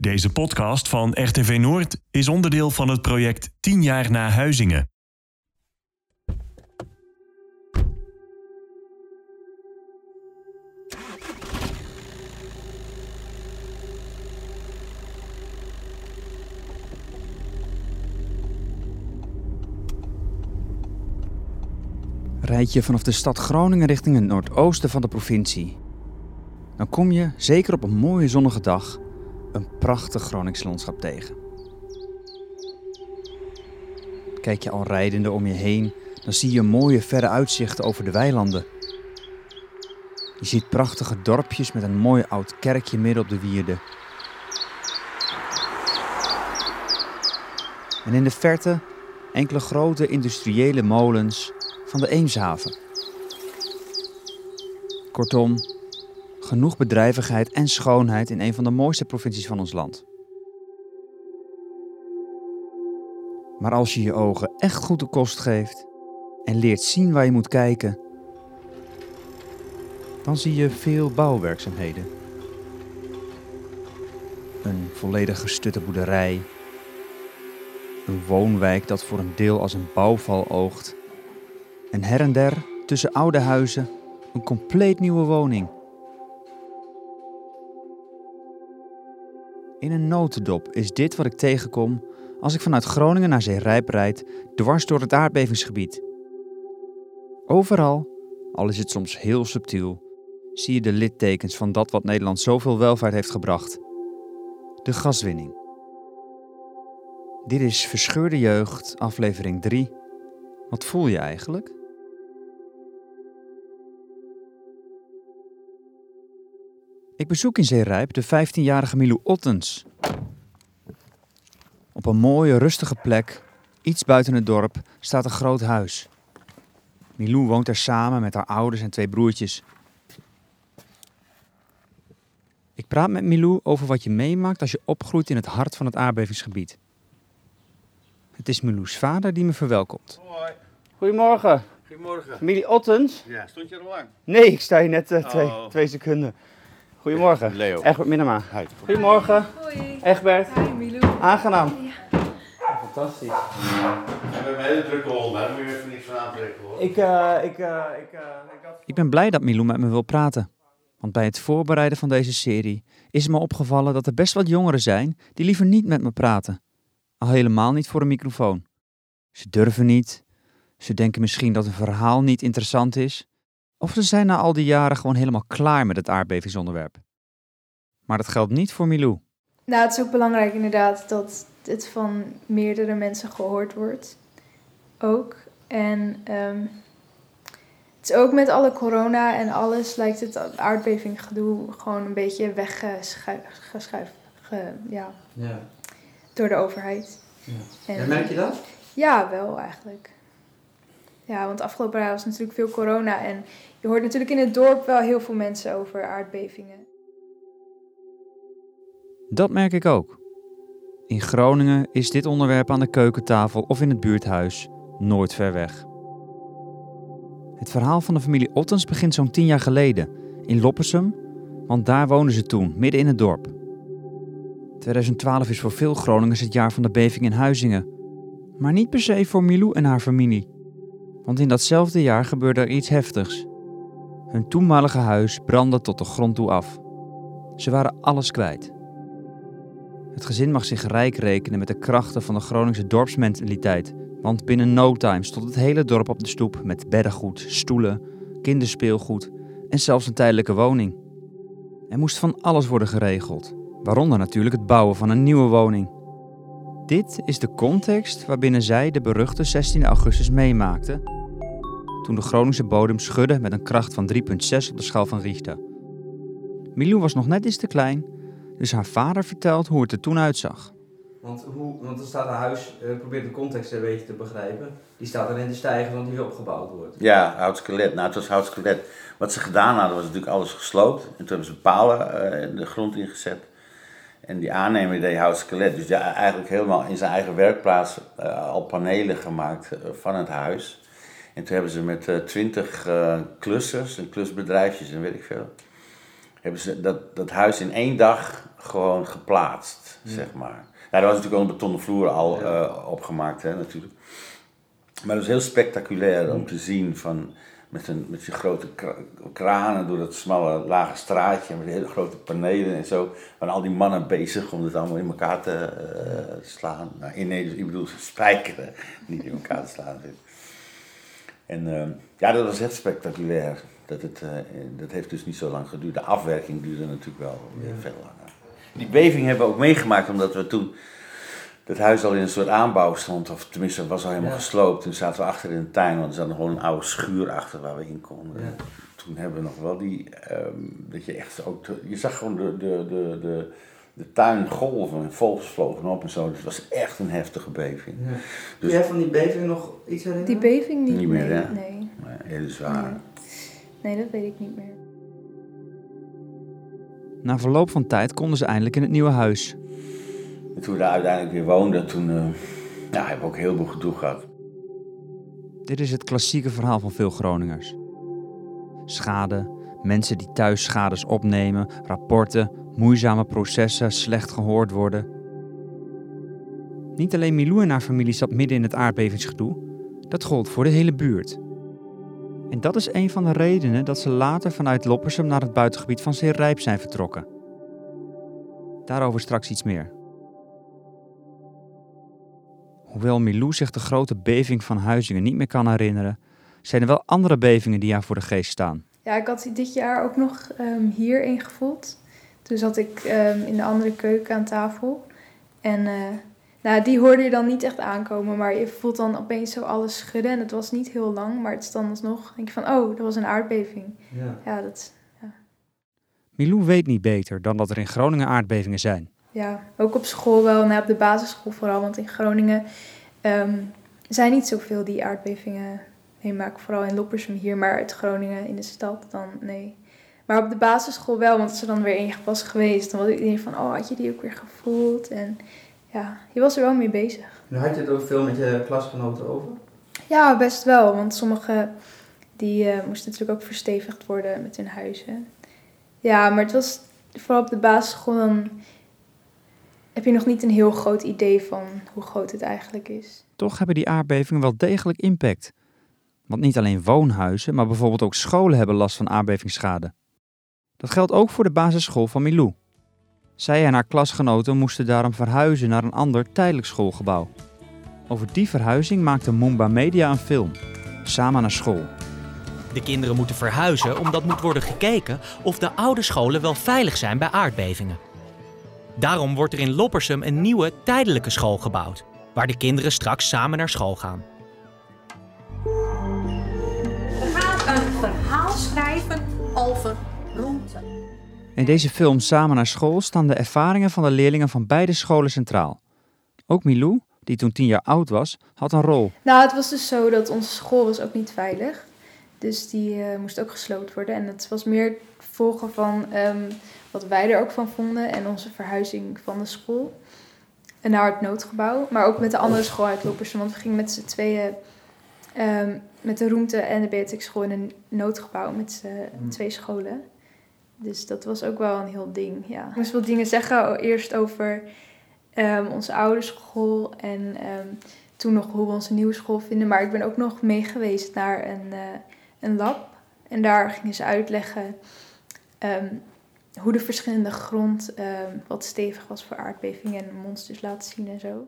Deze podcast van RTV Noord is onderdeel van het project 10 jaar na Huizingen. Rijd je vanaf de stad Groningen richting het noordoosten van de provincie. Dan kom je, zeker op een mooie zonnige dag, een prachtig Gronings landschap tegen. Kijk je al rijdende om je heen, dan zie je mooie verre uitzichten over de weilanden. Je ziet prachtige dorpjes met een mooi oud kerkje midden op de wierde. En in de verte enkele grote industriële molens van de Eemshaven. Kortom, genoeg bedrijvigheid en schoonheid in een van de mooiste provincies van ons land. Maar als je je ogen echt goed de kost geeft en leert zien waar je moet kijken, dan zie je veel bouwwerkzaamheden. Een volledig gestutte boerderij, een woonwijk dat voor een deel als een bouwval oogt en her en der, tussen oude huizen, een compleet nieuwe woning. In een notendop is dit wat ik tegenkom als ik vanuit Groningen naar Zeerijp rijd, dwars door het aardbevingsgebied. Overal, al is het soms heel subtiel, zie je de littekens van dat wat Nederland zoveel welvaart heeft gebracht: de gaswinning. Dit is Verscheurde Jeugd, aflevering 3. Wat voel je eigenlijk? Ik bezoek in Zeerijp de 15-jarige Milou Ottens. Op een mooie, rustige plek, iets buiten het dorp, staat een groot huis. Milou woont er samen met haar ouders en twee broertjes. Ik praat met Milou over wat je meemaakt als je opgroeit in het hart van het aardbevingsgebied. Het is Milou's vader die me verwelkomt. Hoi, Goedemorgen, goedemorgen. familie Ottens. Ja, stond je er al lang? Nee, ik sta hier net eh, twee, Oh. twee seconden. Goedemorgen. Leo. Egbert Minema. Hi. Goedemorgen, Hoi. Egbert. Hi Milou. Aangenaam. Fantastisch. We hebben een hele drukke hond, maar daar moet je even niks van aantrekken hoor. Ik, eh, ik, eh, ik, eh, ik had... Ik ben blij dat Milou met me wil praten. Want bij het voorbereiden van deze serie is me opgevallen dat er best wat jongeren zijn die liever niet met me praten. Al helemaal niet voor een microfoon. Ze durven niet. Ze denken misschien dat een verhaal niet interessant is. Of ze zijn na al die jaren gewoon helemaal klaar met het aardbevingsonderwerp. Maar dat geldt niet voor Milou. Nou, het is ook belangrijk inderdaad dat het van meerdere mensen gehoord wordt. Ook. En ehm, het is ook met alle corona en alles lijkt het aardbevinggedoe gewoon een beetje weggeschuift. Ge, ja, Ja. door de overheid. Ja. En- merk je dat? Ja, wel eigenlijk. Ja, want afgelopen jaar was natuurlijk veel corona. En je hoort natuurlijk in het dorp wel heel veel mensen over aardbevingen. Dat merk ik ook. In Groningen is dit onderwerp aan de keukentafel of in het buurthuis nooit ver weg. Het verhaal van de familie Ottens begint zo'n tien jaar geleden in Loppersum, want daar woonden ze toen, midden in het dorp. 2012 is voor veel Groningers het jaar van de beving in Huizingen, maar niet per se voor Milou en haar familie. Want in datzelfde jaar gebeurde er iets heftigs. Hun toenmalige huis brandde tot de grond toe af. Ze waren alles kwijt. Het gezin mag zich rijk rekenen met de krachten van de Groningse dorpsmentaliteit. Want binnen no time stond het hele dorp op de stoep met beddengoed, stoelen, kinderspeelgoed en zelfs een tijdelijke woning. Er moest van alles worden geregeld, waaronder natuurlijk het bouwen van een nieuwe woning. Dit is de context waarbinnen zij de beruchte 16 augustus meemaakte, toen de Groningse bodem schudde met een kracht van 3,6 op de schaal van Richter. Milou was nog net iets te klein dus haar vader vertelt hoe het er toen uitzag. Want, hoe, want er staat een huis, uh, probeer de context een beetje te begrijpen. Die staat erin te stijgen want die weer opgebouwd wordt. Ja, hout skelet. Nou, het was hout skelet. Wat ze gedaan hadden was natuurlijk alles gesloopt. En toen hebben ze palen uh, in de grond ingezet. En die aannemer deed hout skelet. Dus ja, eigenlijk helemaal in zijn eigen werkplaats uh, al panelen gemaakt uh, van het huis. En toen hebben ze met uh, twintig klussers en klusbedrijfjes en weet ik veel hebben ze dat, dat huis in één dag gewoon geplaatst, zeg maar. Ja, er was natuurlijk al een betonnen vloer al eh, opgemaakt, hè, natuurlijk. Maar het was heel spectaculair om te zien van, met, een, met die grote kra- kranen door dat smalle lage straatje, met hele grote panelen en zo. Waren al die mannen bezig om het allemaal in elkaar te eh, slaan. Nou, in, nee, dus ik bedoel spijkeren, niet in elkaar te slaan. En eh, ja, dat was echt spectaculair. Dat, het, eh, dat heeft dus niet zo lang geduurd. De afwerking duurde natuurlijk wel weer veel langer. Die beving hebben we ook meegemaakt omdat we toen het huis al in een soort aanbouw stond, of tenminste was al helemaal Ja. gesloopt. Toen zaten we achter in de tuin, want er zat nog gewoon een oude schuur achter waar we in konden. Ja. Toen hebben we nog wel die, ehm, dat je echt ook, te- je zag gewoon de, de, de, de, de tuin golven en vogels vlogen op en zo. Dus het was echt een heftige beving. Ja. Dus- Kun jij van die beving nog iets herinneren? Die beving niet, Niet meer, nee, hè? nee. Maar heel zwaar. Nee. Nee, dat weet ik niet meer. Na verloop van tijd konden ze eindelijk in het nieuwe huis. En toen we daar uiteindelijk weer woonden, toen eh, ja, hebben we ook heel veel gedoe gehad. Dit is het klassieke verhaal van veel Groningers. Schade, mensen die thuis schades opnemen, rapporten, moeizame processen, slecht gehoord worden. Niet alleen Milou en haar familie zat midden in het aardbevingsgedoe, dat gold voor de hele buurt. En dat is een van de redenen dat ze later vanuit Loppersum naar het buitengebied van Zeerijp zijn vertrokken. Daarover straks iets meer. Hoewel Milou zich de grote beving van Huizingen niet meer kan herinneren, zijn er wel andere bevingen die haar voor de geest staan. Ja, ik had dit jaar ook nog ehm, hier ingevoeld. Toen zat ik ehm, in de andere keuken aan tafel. En eh, nou, die hoorde je dan niet echt aankomen, maar je voelt dan opeens zo alles schudden. En het was niet heel lang, maar het is dan alsnog, denk je van, oh, dat was een aardbeving. Ja. Ja, dat, Milou weet niet beter dan dat er in Groningen aardbevingen zijn. ja ook op school wel, nou, op de basisschool vooral, want in Groningen ehm, zijn niet zoveel die aardbevingen meemaken. Vooral in Loppersum hier, maar uit Groningen in de stad dan, nee. Maar op de basisschool wel, want als er dan weer één was geweest, dan was iedereen van, oh, had je die ook weer gevoeld? En ja, je was er wel mee bezig. Nu had je het ook veel met je klasgenoten over. Ja, best wel, want sommigen die eh, moesten natuurlijk ook verstevigd worden met hun huizen. Ja, maar het was vooral op de basisschool dan heb je nog niet een heel groot idee van hoe groot het eigenlijk is. Toch hebben die aardbevingen wel degelijk impact. Want niet alleen woonhuizen, maar bijvoorbeeld ook scholen hebben last van aardbevingsschade. Dat geldt ook voor de basisschool van Milou. Zij en haar klasgenoten moesten daarom verhuizen naar een ander tijdelijk schoolgebouw. Over die verhuizing maakte Moomba Media een film, samen naar school. De kinderen moeten verhuizen omdat moet worden gekeken of de oude scholen wel veilig zijn bij aardbevingen. Daarom wordt er in Loppersum een nieuwe tijdelijke school gebouwd, waar de kinderen straks samen naar school gaan. In deze film Samen naar school staan de ervaringen van de leerlingen van beide scholen centraal. Ook Milou, die toen tien jaar oud was, had een rol. Nou, het was dus zo dat onze school was ook niet veilig. Dus die eh, moest ook gesloopt worden. En het was meer volgen van ehm, wat wij er ook van vonden en onze verhuizing van de school. En naar het noodgebouw. Maar ook met de andere school uit Loppersum. Want we gingen met z'n tweeën ehm, met de Roemte en de Beatrix school in een noodgebouw met z'n twee scholen. Dus dat was ook wel een heel ding, ja. Ik moest wel dingen zeggen, eerst over ehm, onze oude school en ehm, toen nog hoe we onze nieuwe school vinden. Maar ik ben ook nog mee geweest naar een, eh, een lab. En daar gingen ze uitleggen ehm, hoe de verschillende grond wat stevig was voor aardbevingen en monsters laten zien en zo.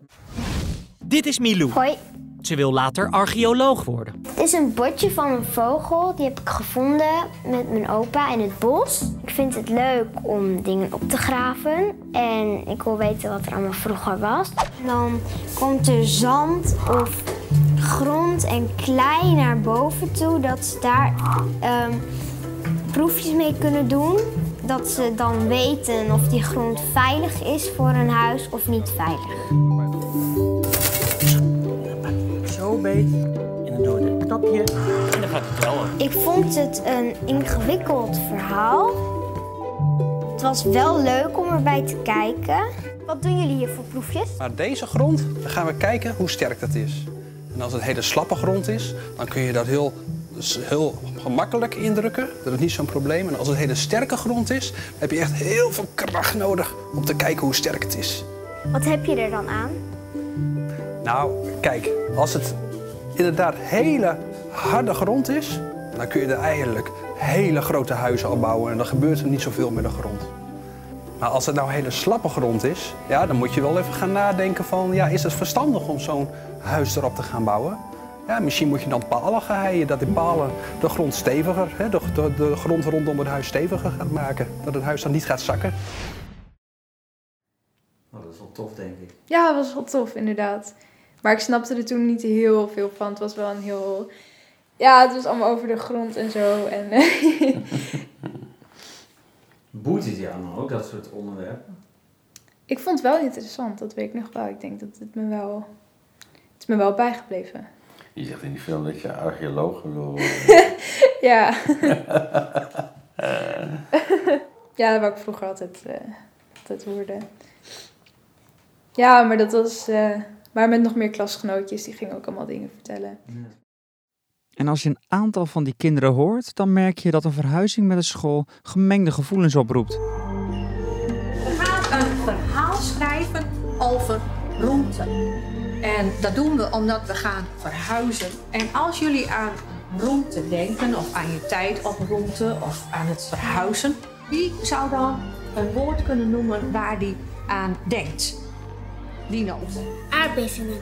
Dit is Milou. Hoi, Ze wil later archeoloog worden. dit is een botje van een vogel. Die heb ik gevonden met mijn opa in het bos. Ik vind het leuk om dingen op te graven. En ik wil weten wat er allemaal vroeger was. Dan komt er zand of grond en klei naar boven toe. Dat ze daar ehm, proefjes mee kunnen doen. Dat ze dan weten of die grond veilig is voor een huis of niet veilig. Beet. En dan doe je het tapje. En dan gaat het tellen. Ik vond het een ingewikkeld verhaal. Het was wel leuk om erbij te kijken. Wat doen jullie hier voor proefjes? Maar deze grond, dan gaan we kijken hoe sterk dat is. En als het hele slappe grond is, dan kun je dat heel dus heel gemakkelijk indrukken. Dat is niet zo'n probleem. En als het hele sterke grond is, dan heb je echt heel veel kracht nodig om te kijken hoe sterk het is. Wat heb je er dan aan? Nou, kijk, als het inderdaad hele harde grond is, dan kun je er eigenlijk hele grote huizen op bouwen en dan gebeurt er niet zoveel met de grond. Maar als het nou hele slappe grond is, ja, dan moet je wel even gaan nadenken van, ja, is het verstandig om zo'n huis erop te gaan bouwen? Ja, misschien moet je dan palen gaan heien, dat die palen de grond steviger, hè, de, de, de grond rondom het huis steviger gaat maken. Dat het huis dan niet gaat zakken. Oh, dat is wel tof, denk ik. Ja, het was wel tof, inderdaad. Maar ik snapte er toen niet heel veel van. Het was wel een heel... Ja, het was allemaal over de grond en zo. En, eh, Boeit het jou nou ook, dat soort onderwerpen? ik vond het wel interessant, dat weet ik nog wel. Ik denk dat het me wel... Het is me wel bijgebleven. Je zegt in die film dat je archeoloog wil worden. Ja. ja, dat wou ik vroeger altijd, eh, altijd worden. Ja, maar dat was... eh, maar met nog meer klasgenootjes, die gingen ook allemaal dingen vertellen. En als je een aantal van die kinderen hoort, dan merk je dat een verhuizing met een school gemengde gevoelens oproept. We gaan een verhaal schrijven over roemte. En dat doen we omdat we gaan verhuizen. En als jullie aan roemte denken, of aan je tijd op roemte, of aan het verhuizen, wie zou dan een woord kunnen noemen waar die aan denkt? Die noot. Aardbevingen.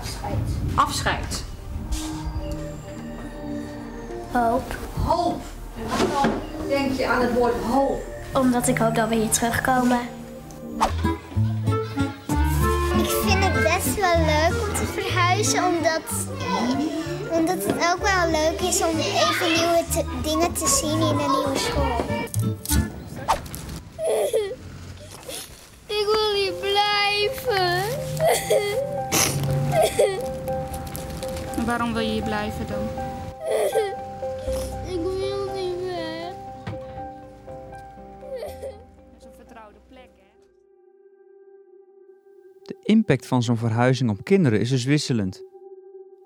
Afscheid. Afscheid. Hoop. Hoop. En waarom denk je aan het woord hoop? Omdat ik hoop dat we hier terugkomen. Ik vind het best wel leuk om te verhuizen, omdat, omdat het ook wel leuk is om even nieuwe te- dingen te zien in een nieuwe school. Waarom wil je hier blijven dan? Ik wil niet weg. Dat is een vertrouwde plek, hè? De impact van zo'n verhuizing op kinderen is dus wisselend.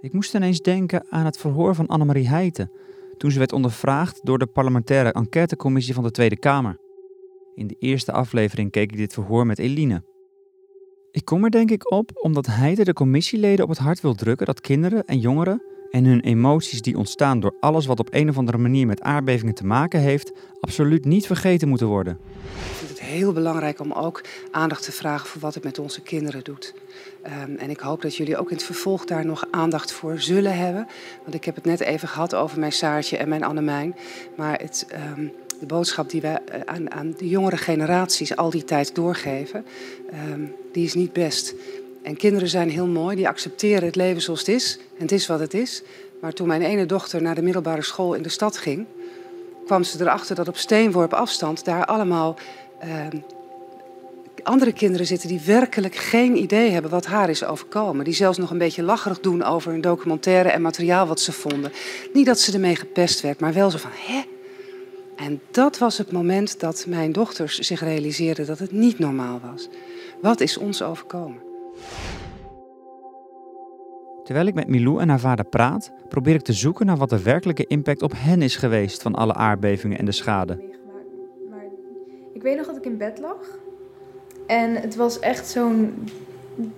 Ik moest ineens denken aan het verhoor van Annemarie Heijten, toen ze werd ondervraagd door de parlementaire enquêtecommissie van de Tweede Kamer. In de eerste aflevering keek ik dit verhoor met Eline. Ik kom er denk ik op omdat Heijten de commissieleden op het hart wil drukken dat kinderen en jongeren en hun emoties die ontstaan door alles wat op een of andere manier met aardbevingen te maken heeft, absoluut niet vergeten moeten worden. Ik vind het heel belangrijk om ook aandacht te vragen voor wat het met onze kinderen doet. Ehm, en ik hoop dat jullie ook in het vervolg daar nog aandacht voor zullen hebben. Want ik heb het net even gehad over mijn Saartje en mijn Annemijn. Maar het, ehm, de boodschap die we eh, aan, aan de jongere generaties al die tijd doorgeven, ehm, die is niet best. En kinderen zijn heel mooi, die accepteren het leven zoals het is. En het is wat het is. Maar toen mijn ene dochter naar de middelbare school in de stad ging, kwam ze erachter dat op steenworp afstand daar allemaal ehm, andere kinderen zitten die werkelijk geen idee hebben wat haar is overkomen. Die zelfs nog een beetje lacherig doen over een documentaire en materiaal wat ze vonden. Niet dat ze ermee gepest werd, maar wel zo van, hè? En dat was het moment dat mijn dochters zich realiseerden dat het niet normaal was. Wat is ons overkomen? Terwijl ik met Milou en haar vader praat, probeer ik te zoeken naar wat de werkelijke impact op hen is geweest van alle aardbevingen en de schade. Maar ik weet nog dat ik in bed lag. En het was echt zo'n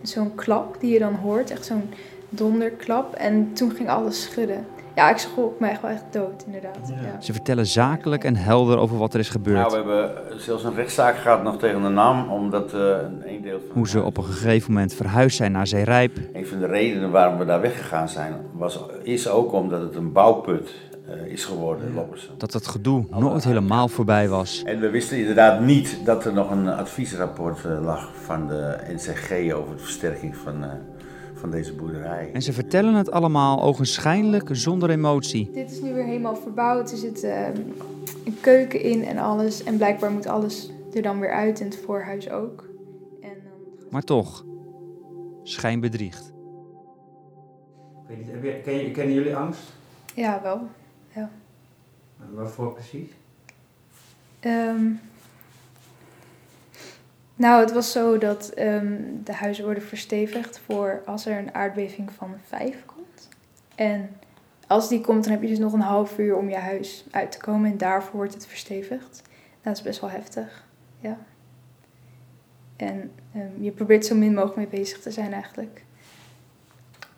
zo'n klap die je dan hoort. Echt zo'n donderklap. En toen ging alles schudden. Ja, ik schrok me echt wel echt dood, inderdaad. Ja. Ze vertellen zakelijk en helder over wat er is gebeurd. Nou, we hebben zelfs een rechtszaak gehad nog tegen de NAM, omdat eh, een deel van... Hoe ze op een gegeven moment verhuisd zijn naar Zeerijp. Een van de redenen waarom we daar weggegaan zijn, was, is ook omdat het een bouwput eh, is geworden in Loppersum. Dat het gedoe nooit helemaal voorbij was. En we wisten inderdaad niet dat er nog een adviesrapport eh, lag van de NCG over de versterking van, eh, van deze boerderij. En ze vertellen het allemaal ogenschijnlijk zonder emotie. Dit is nu weer helemaal verbouwd. Er zit eh, een keuken in en alles. En blijkbaar moet alles er dan weer uit. En het voorhuis ook. En dan... Maar toch, schijnbedriegt. Ik weet niet, heb je, ken je, kennen jullie angst? Ja, wel. En Waarvoor precies? Ehm, nou, het was zo dat ehm, de huizen worden verstevigd voor als er een aardbeving van 5 komt. En als die komt, dan heb je dus nog een half uur om je huis uit te komen. En daarvoor wordt het verstevigd. Dat is best wel heftig. Ja. En ehm, je probeert zo min mogelijk mee bezig te zijn eigenlijk.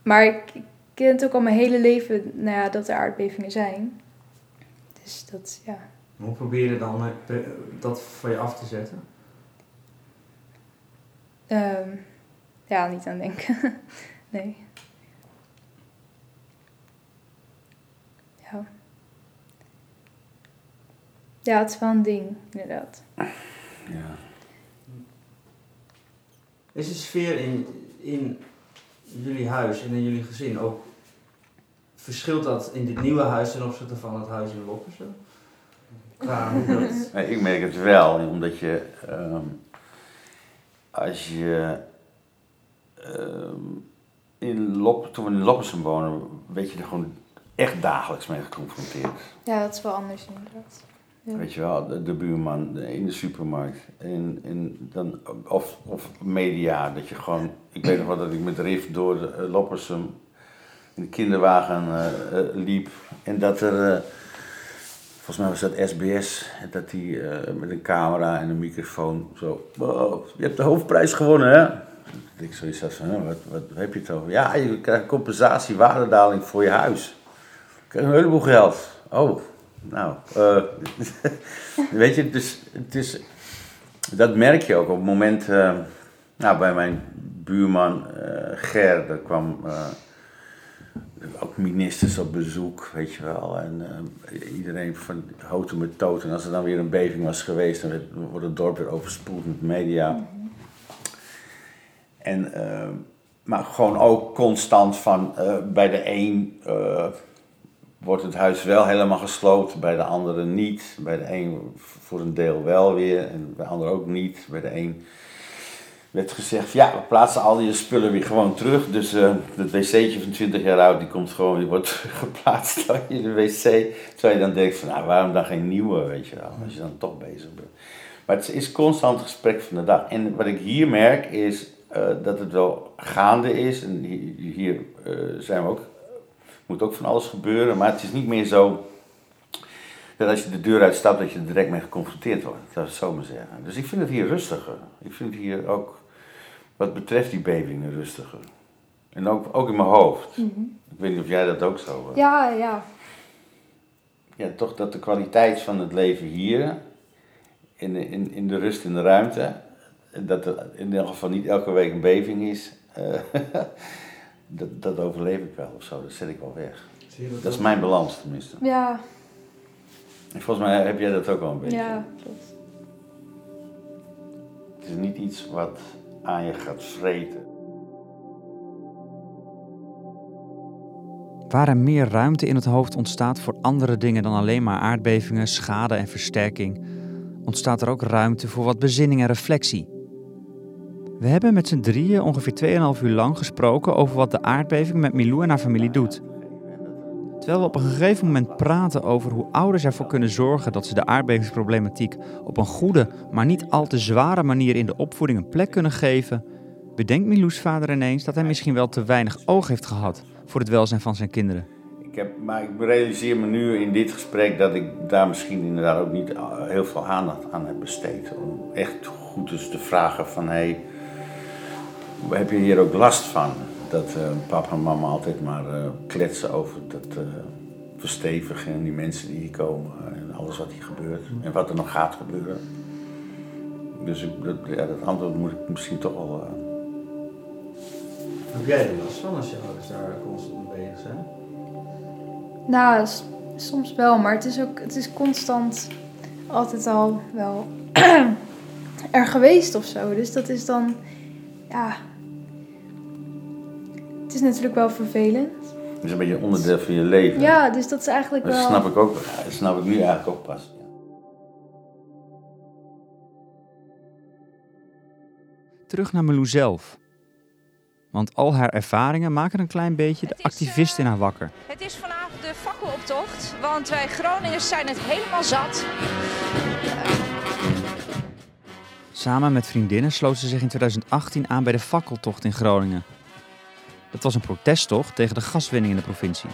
Maar ik, ik ken het ook al mijn hele leven nou ja, dat er aardbevingen zijn. Dus dat, ja. Hoe probeer je dan eh, dat van je af te zetten? Ehm, ja, niet aan denken. nee. Ja. Ja, het is wel een ding, inderdaad. Ja. Is de sfeer in, in jullie huis en in jullie gezin ook... Verschilt dat in dit nieuwe huis ten opzichte van het huis in Loppersum? Qua hoe dat... Nee, ik merk het wel, omdat je ehm, als je ehm, in Lop, toen we in Loppersum wonen, werd je er gewoon echt dagelijks mee geconfronteerd. Ja, dat is wel anders inderdaad. Ja. Weet je wel, de, de buurman de- in de supermarkt. En, en dan, of, of media, dat je gewoon... Ik weet nog wel dat ik met Riff door eh, Loppersum in de kinderwagen eh, eh, liep. En dat er... volgens mij was dat SBS. Dat die eh, met een camera en een microfoon zo... "Wow, je hebt de hoofdprijs gewonnen, hè? Ik zoiets had van, "Huh, wat, wat heb je het over? Ja, je krijgt compensatie, waardedaling voor je huis. Je een heleboel geld. Oh, nou, eh, weet je, dus het is, dat merk je ook op het moment, eh, nou, bij mijn buurman Ger, daar kwam ook ministers op bezoek, weet je wel, en eh, iedereen van houten met toot. En als er dan weer een beving was geweest, dan wordt het dorp weer overspoeld met media. En, eh, maar gewoon ook constant van eh, bij de een wordt het huis wel helemaal gesloopt, bij de andere niet. Bij de een voor een deel wel weer en bij de ander ook niet. Bij de een werd gezegd, ja, we plaatsen al je spullen weer gewoon terug. Dus eh het wc'tje van 20 jaar oud, die komt gewoon, die wordt geplaatst in de wc. Terwijl je dan denkt van, nou, waarom dan geen nieuwe, weet je wel, als je dan toch bezig bent. Maar het is constant gesprek van de dag. En wat ik hier merk is eh, dat het wel gaande is. En hier, hier eh, zijn we ook, moet ook van alles gebeuren. Maar het is niet meer zo dat als je de deur uitstapt dat je er direct mee geconfronteerd wordt. Dat zou ik zo maar zeggen. Dus ik vind het hier rustiger. Ik vind het hier ook, wat betreft die bevingen, rustiger. En ook, ook in mijn hoofd. Mhm. Ik weet niet of jij dat ook zo... eh, Ja, ja. ja, toch dat de kwaliteit van het leven hier, in de, in, in de rust in de ruimte, dat er in ieder geval niet elke week een beving is, eh, dat, dat overleef ik wel of zo, dat zet ik wel weg. Dat Dat is mijn balans tenminste. Ja, En volgens mij heb jij dat ook wel een beetje. ja, klopt. Het is niet iets wat aan je gaat vreten. Waar er meer ruimte in het hoofd ontstaat voor andere dingen dan alleen maar aardbevingen, schade en versterking, ontstaat er ook ruimte voor wat bezinning en reflectie. We hebben met z'n drieën ongeveer 2,5 uur lang gesproken over wat de aardbeving met Milou en haar familie doet. Terwijl we op een gegeven moment praten over hoe ouders ervoor kunnen zorgen dat ze de aardbevingsproblematiek op een goede, maar niet al te zware manier in de opvoeding een plek kunnen geven, bedenkt Milou's vader ineens dat hij misschien wel te weinig oog heeft gehad voor het welzijn van zijn kinderen. Ik heb, maar ik realiseer me nu in dit gesprek dat ik daar misschien inderdaad ook niet heel veel aandacht aan heb besteed. Om echt goed eens te vragen van, hé, hey, heb je hier ook last van? Dat eh, papa en mama altijd maar eh, kletsen over dat eh, verstevigen en die mensen die hier komen en alles wat hier gebeurt en wat er nog gaat gebeuren. Dus ik, dat, ja, dat antwoord moet ik misschien toch wel... eh, Heb jij er last van als je ouders daar constant mee bezig zijn? Nou, soms wel, maar het is ook het is constant altijd al wel er geweest of zo. Dus dat is dan, ja. Het is natuurlijk wel vervelend. Het is een beetje een onderdeel van je leven. Ja, dus dat is eigenlijk Dat wel. snap ik ook, dat snap ik nu eigenlijk ook pas. Terug naar Milou zelf. Want al haar ervaringen maken een klein beetje de activist in haar wakker. Het is vanavond de fakkeloptocht, want wij Groningers zijn het helemaal zat. Samen met vriendinnen sloot ze zich in 2018 aan bij de fakkeltocht in Groningen. Dat was een protesttocht tegen de gaswinning in de provincie.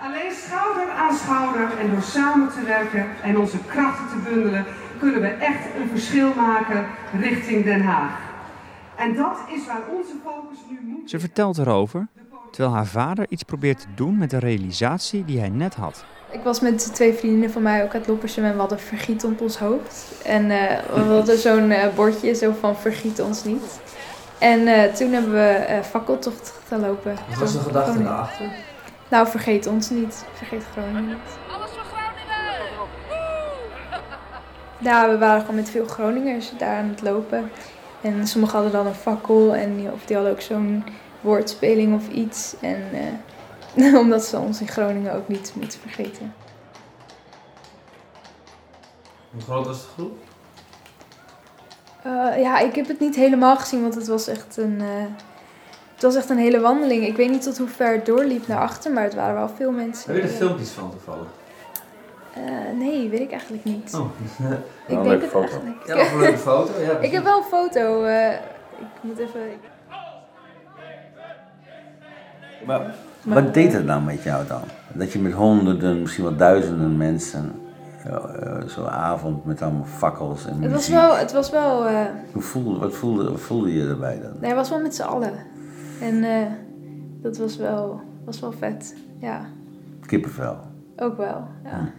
Uh, aan schouder en door samen te werken en onze krachten te bundelen, kunnen we echt een verschil maken richting Den Haag. En dat is waar onze focus nu moet. Ze vertelt erover, terwijl haar vader iets probeert te doen met de realisatie die hij net had. Ik was met twee vriendinnen van mij ook uit Loppersum en we hadden vergiet op ons hoofd. En eh, we hadden zo'n eh, bordje zo van vergiet ons niet. En eh, toen hebben we eh fakkeltocht gelopen. Wat was de gedachte Groningen. daarachter? Nou, vergeet ons niet. Vergeet Groningen niet. Alles voor Groningen! Ja, we waren gewoon met veel Groningers daar aan het lopen. En sommigen hadden dan een fakkel en die, of die hadden ook zo'n woordspeling of iets. En eh, omdat ze ons in Groningen ook niet moeten vergeten. Hoe groot was de groep? Eh, ja, ik heb het niet helemaal gezien, want het was echt een, eh, het was echt een hele wandeling. Ik weet niet tot hoe ver het doorliep naar achter, maar het waren wel veel mensen. Heb je er filmpjes van toevallig? Eh, nee, weet ik eigenlijk niet. Oh. Ik een denk leuke het foto. eigenlijk. Ja, een leuke foto, ja, ik heb wel een foto. eh, ik moet even... Maar Maar- wat deed het nou met jou dan? Dat je met honderden, misschien wel duizenden mensen, zo'n avond met allemaal fakkels en Het was muziek. wel... Het was wel eh, Hoe voelde, wat voelde, wat voelde je erbij dan? nee, het was wel met z'n allen. En eh, dat was wel, was wel vet. Ja, Kippenvel. ook wel. Ja.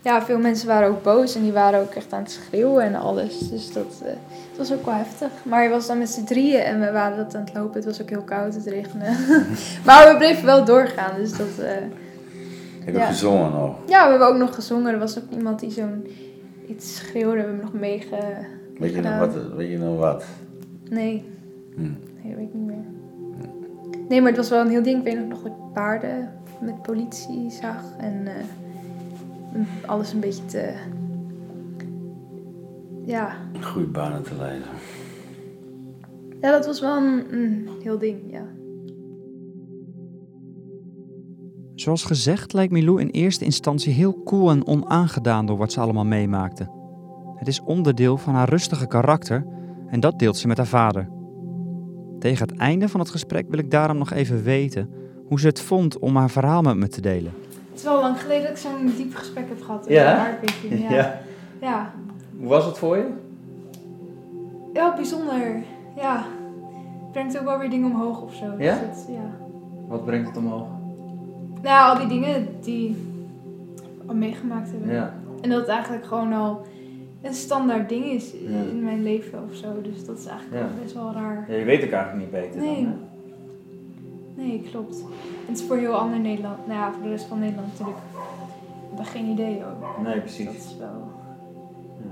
ja, veel mensen waren ook boos en die waren ook echt aan het schreeuwen en alles. Dus dat eh, het was ook wel heftig. Maar je was dan met z'n drieën en we waren dat aan het lopen. Het was ook heel koud, het regende. maar we bleven wel doorgaan, dus dat... eh, Heb ja. gezongen nog? Ja, we hebben ook nog gezongen. Er was ook iemand die zo'n iets schreeuwde. We hebben nog meege... Weet je, nog wat, weet je nog wat? Nee. Hm. Nee, dat weet ik niet meer. Nee, maar het was wel een heel ding. Ik weet nog dat ik paarden met politie zag. En eh, alles een beetje te... Ja. Goede banen te leiden. ja, dat was wel een, een heel ding, ja. Zoals gezegd lijkt Milou in eerste instantie heel cool en onaangedaan door wat ze allemaal meemaakte. Het is onderdeel van haar rustige karakter en dat deelt ze met haar vader. Tegen het einde van het gesprek wil ik daarom nog even weten hoe ze het vond om haar verhaal met me te delen. Het is wel lang geleden dat ik zo'n diep gesprek heb gehad. Ja? Ja. Ja. ja. Hoe was het voor je? Ja, bijzonder. Ja. Brengt ook wel weer dingen omhoog of zo. Dus ja. Wat brengt het omhoog? Nou, al die dingen die al meegemaakt hebben. Ja. En dat het eigenlijk gewoon al een standaard ding is Ja. in mijn leven of zo. Dus dat is eigenlijk Ja. best wel raar. Ja, je weet het eigenlijk niet beter Nee. dan, hè? Nee, klopt. En het is voor heel ander Nederland. Nou ja, voor de rest van Nederland natuurlijk. Ik heb geen idee ook. Nee, precies. Dat is wel...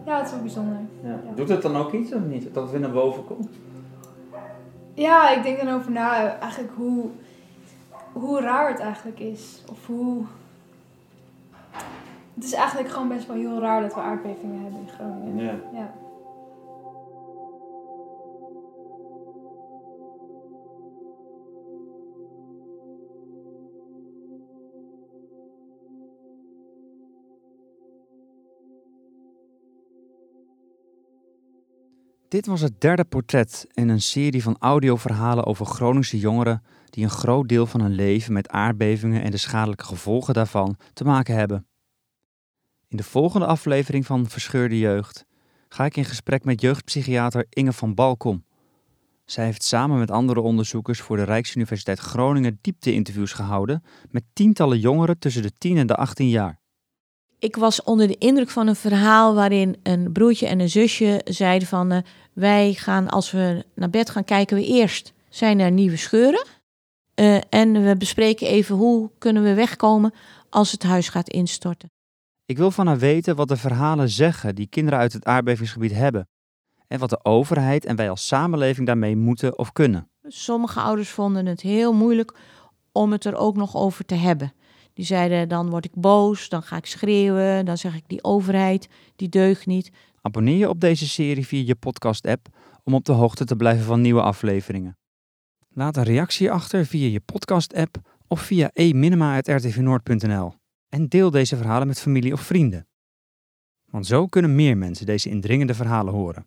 Ja, het is wel bijzonder. Ja. Doet het dan ook iets of niet? Dat het weer naar boven komt? Ja, ik denk dan over na eigenlijk hoe, hoe raar het eigenlijk is. Of hoe... Het is eigenlijk gewoon best wel heel raar dat we aardbevingen hebben in Groningen. Ja. ja. Dit was het derde portret in een serie van audioverhalen over Groningse jongeren die een groot deel van hun leven met aardbevingen en de schadelijke gevolgen daarvan te maken hebben. In de volgende aflevering van Verscheurde Jeugd ga ik in gesprek met jeugdpsychiater Inge van Balkom. Zij heeft samen met andere onderzoekers voor de Rijksuniversiteit Groningen diepte-interviews gehouden met tientallen jongeren tussen de 10 en de 18 jaar. Ik was onder de indruk van een verhaal waarin een broertje en een zusje zeiden van... eh, wij gaan, als we naar bed gaan, kijken we eerst, zijn er nieuwe scheuren? Eh, en we bespreken even hoe kunnen we wegkomen als het huis gaat instorten. Ik wil van haar weten wat de verhalen zeggen die kinderen uit het aardbevingsgebied hebben. En wat de overheid en wij als samenleving daarmee moeten of kunnen. Sommige ouders vonden het heel moeilijk om het er ook nog over te hebben. Die zeiden, dan word ik boos, dan ga ik schreeuwen, dan zeg ik die overheid, die deugt niet. Abonneer je op deze serie via je podcast-app om op de hoogte te blijven van nieuwe afleveringen. Laat een reactie achter via je podcast-app of via e-minima.rtvnoord.nl. En deel deze verhalen met familie of vrienden. Want zo kunnen meer mensen deze indringende verhalen horen.